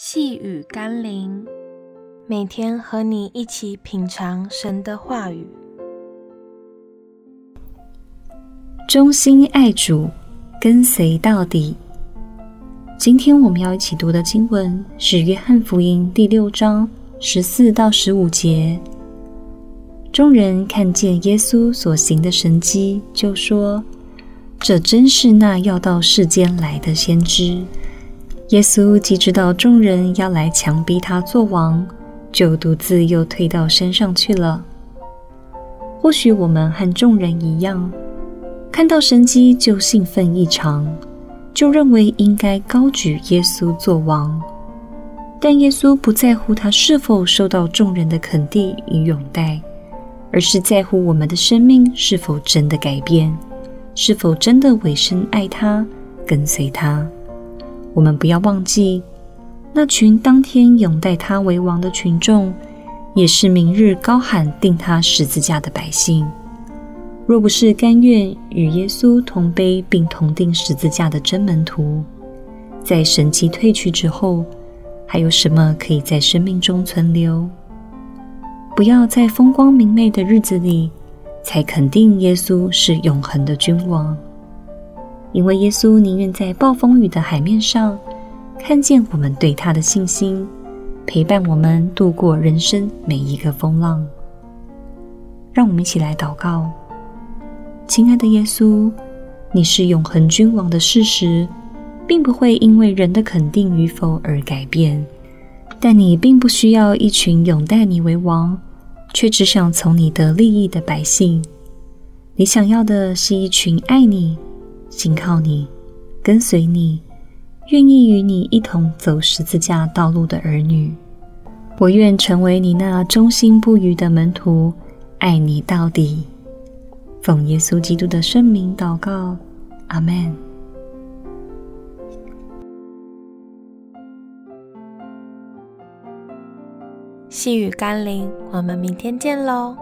细雨甘霖，每天和你一起品尝神的话语，忠心爱主，跟随到底。今天我们要一起读的经文是《约翰福音》第六章十四到十五节。众人看见耶稣所行的神迹，就说：“这真是那要到世间来的先知。”耶稣既知道众人要来强逼他做王，就独自又退到山上去了。或许我们和众人一样，看到神迹就兴奋异常，就认为应该高举耶稣做王。但耶稣不在乎他是否受到众人的肯定与拥戴，而是在乎我们的生命是否真的改变，是否真的委身爱他，跟随他。我们不要忘记，那群当天拥戴他为王的群众，也是明日高喊钉他十字架的百姓。若不是甘愿与耶稣同悲并同钉十字架的真门徒，在神迹退去之后，还有什么可以在生命中存留？不要在风光明媚的日子里，才肯定耶稣是永恒的君王。因为耶稣宁愿在暴风雨的海面上看见我们对他的信心，陪伴我们度过人生每一个风浪。让我们一起来祷告：亲爱的耶稣，你是永恒君王的事实，并不会因为人的肯定与否而改变。但你并不需要一群拥戴你为王，却只想从你得利益的百姓。你想要的是一群爱你。信靠你，跟随你，愿意与你一同走十字架道路的儿女。我愿成为你那忠心不渝的门徒，爱你到底。奉耶稣基督的圣名祷告，阿门。细雨甘霖，我们明天见喽。